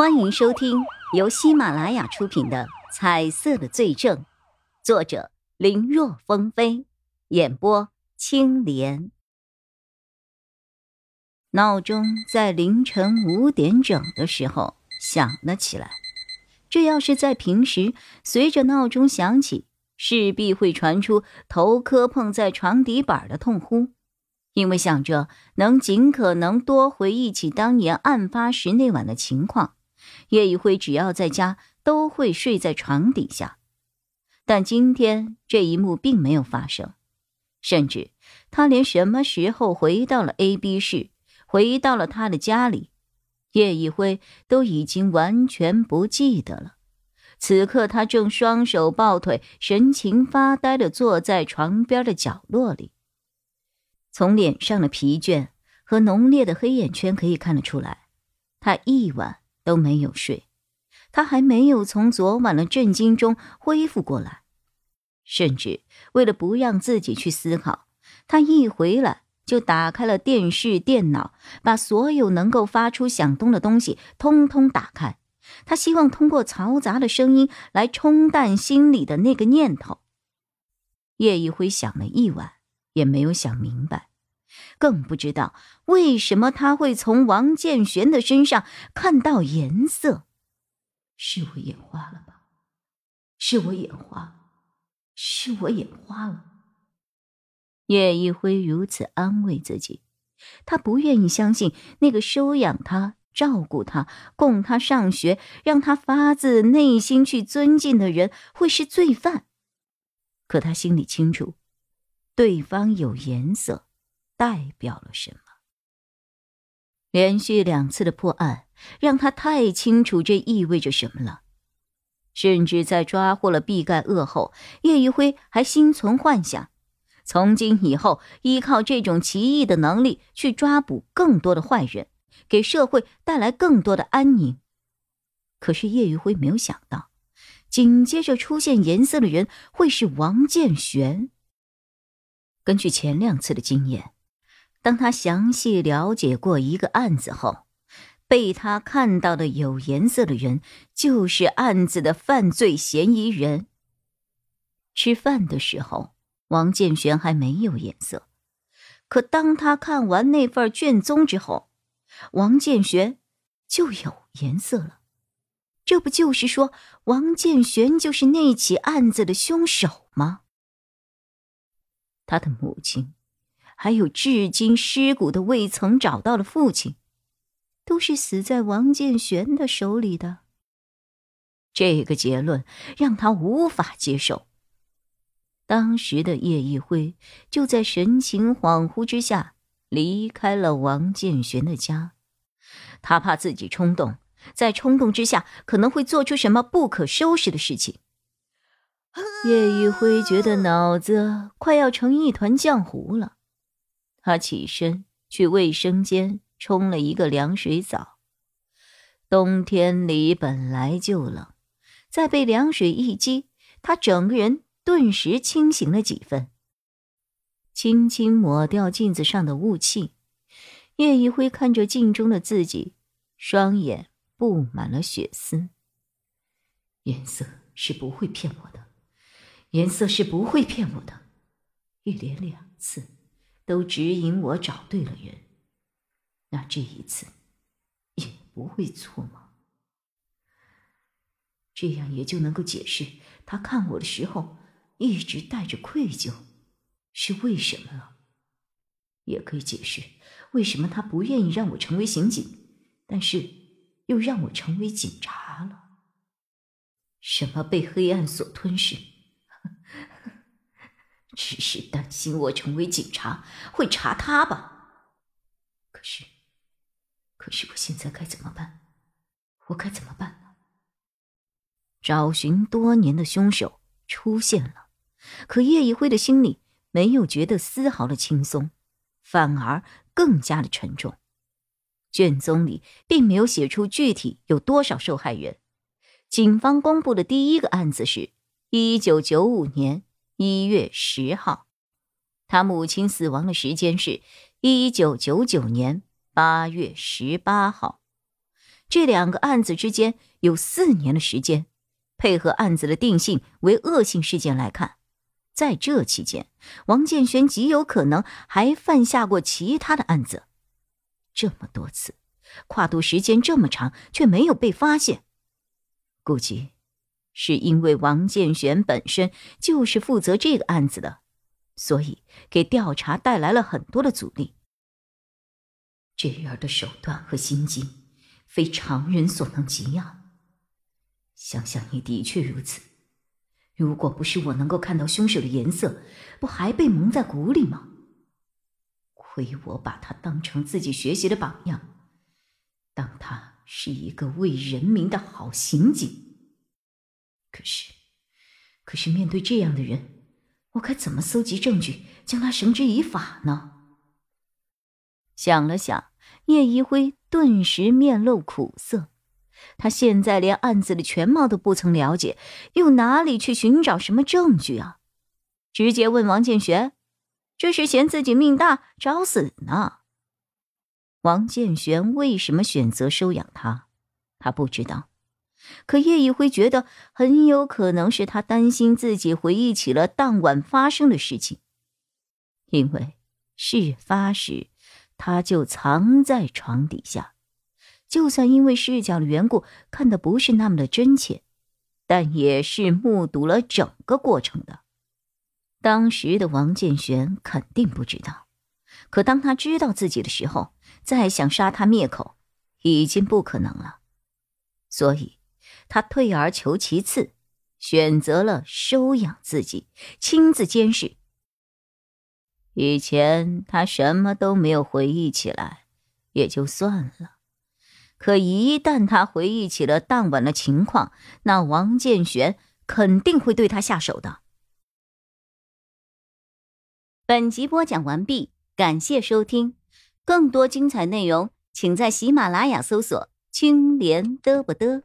欢迎收听由喜马拉雅出品的《彩色的罪证》，作者林若风飞，演播青莲。闹钟在凌晨五点整的时候响了起来。这要是在平时，随着闹钟响起，势必会传出头磕碰在床底板的痛呼，因为想着能尽可能多回忆起当年案发时那晚的情况。叶一辉只要在家都会睡在床底下，但今天这一幕并没有发生，甚至他连什么时候回到了 A、B 市，回到了他的家里，叶一辉都已经完全不记得了。此刻他正双手抱腿，神情发呆的坐在床边的角落里，从脸上的疲倦和浓烈的黑眼圈可以看得出来，他一晚。都没有睡，他还没有从昨晚的震惊中恢复过来，甚至为了不让自己去思考，他一回来就打开了电视、电脑，把所有能够发出响动的东西通通打开。他希望通过嘈杂的声音来冲淡心里的那个念头。叶一辉想了一晚，也没有想明白。更不知道为什么他会从王建玄的身上看到颜色，是我眼花了吧？是我眼花，是我眼花了。叶一辉如此安慰自己，他不愿意相信那个收养他、照顾他、供他上学、让他发自内心去尊敬的人会是罪犯。可他心里清楚，对方有颜色。代表了什么？连续两次的破案，让他太清楚这意味着什么了。甚至在抓获了毕盖恶后，叶一辉还心存幻想：从今以后，依靠这种奇异的能力去抓捕更多的坏人，给社会带来更多的安宁。可是叶一辉没有想到，紧接着出现颜色的人会是王建玄。根据前两次的经验。当他详细了解过一个案子后，被他看到的有颜色的人就是案子的犯罪嫌疑人。吃饭的时候，王建玄还没有颜色，可当他看完那份卷宗之后，王建玄就有颜色了。这不就是说，王建玄就是那起案子的凶手吗？他的母亲。还有至今尸骨都未曾找到的父亲，都是死在王建玄的手里的。这个结论让他无法接受。当时的叶一辉就在神情恍惚之下离开了王建玄的家，他怕自己冲动，在冲动之下可能会做出什么不可收拾的事情。叶一辉觉得脑子快要成一团浆糊了。他起身去卫生间冲了一个凉水澡。冬天里本来就冷，再被凉水一激，他整个人顿时清醒了几分。轻轻抹掉镜子上的雾气，叶一辉看着镜中的自己，双眼布满了血丝。颜色是不会骗我的，颜色是不会骗我的，一连两次。都指引我找对了人，那这一次也不会错吗？这样也就能够解释他看我的时候一直带着愧疚，是为什么了？也可以解释为什么他不愿意让我成为刑警，但是又让我成为警察了。什么被黑暗所吞噬？只是担心我成为警察会查他吧？可是，可是我现在该怎么办？我该怎么办呢？找寻多年的凶手出现了，可叶一辉的心里没有觉得丝毫的轻松，反而更加的沉重。卷宗里并没有写出具体有多少受害人。警方公布的第一个案子是一九九五年。一月十号，他母亲死亡的时间是一九九九年八月十八号。这两个案子之间有四年的时间，配合案子的定性为恶性事件来看，在这期间，王建轩极有可能还犯下过其他的案子。这么多次，跨度时间这么长，却没有被发现，估计是因为王建玄本身就是负责这个案子的，所以给调查带来了很多的阻力。这人的手段和心机。非常人所能及呀！想想也的确如此。如果不是我能够看到凶手的颜色，不还被蒙在鼓里吗？亏我把他当成自己学习的榜样，当他是一个为人民的好刑警。可是，可是面对这样的人，我该怎么搜集证据，将他绳之以法呢？想了想。叶一辉顿时面露苦涩，他现在连案子的全貌都不曾了解，又哪里去寻找什么证据啊？直接问王建玄，这是嫌自己命大找死呢？王建玄为什么选择收养他？他不知道，可叶一辉觉得很有可能是他担心自己回忆起了当晚发生的事情，因为事发时。他就藏在床底下，就算因为视角的缘故看的不是那么的真切，但也是目睹了整个过程的。当时的王建玄肯定不知道，可当他知道自己的时候，再想杀他灭口，已经不可能了。所以，他退而求其次，选择了收养自己，亲自监视。以前他什么都没有回忆起来，也就算了。可一旦他回忆起了当晚的情况，那王建玄肯定会对他下手的。本集播讲完毕，感谢收听，更多精彩内容请在喜马拉雅搜索“青莲嘚不嘚”。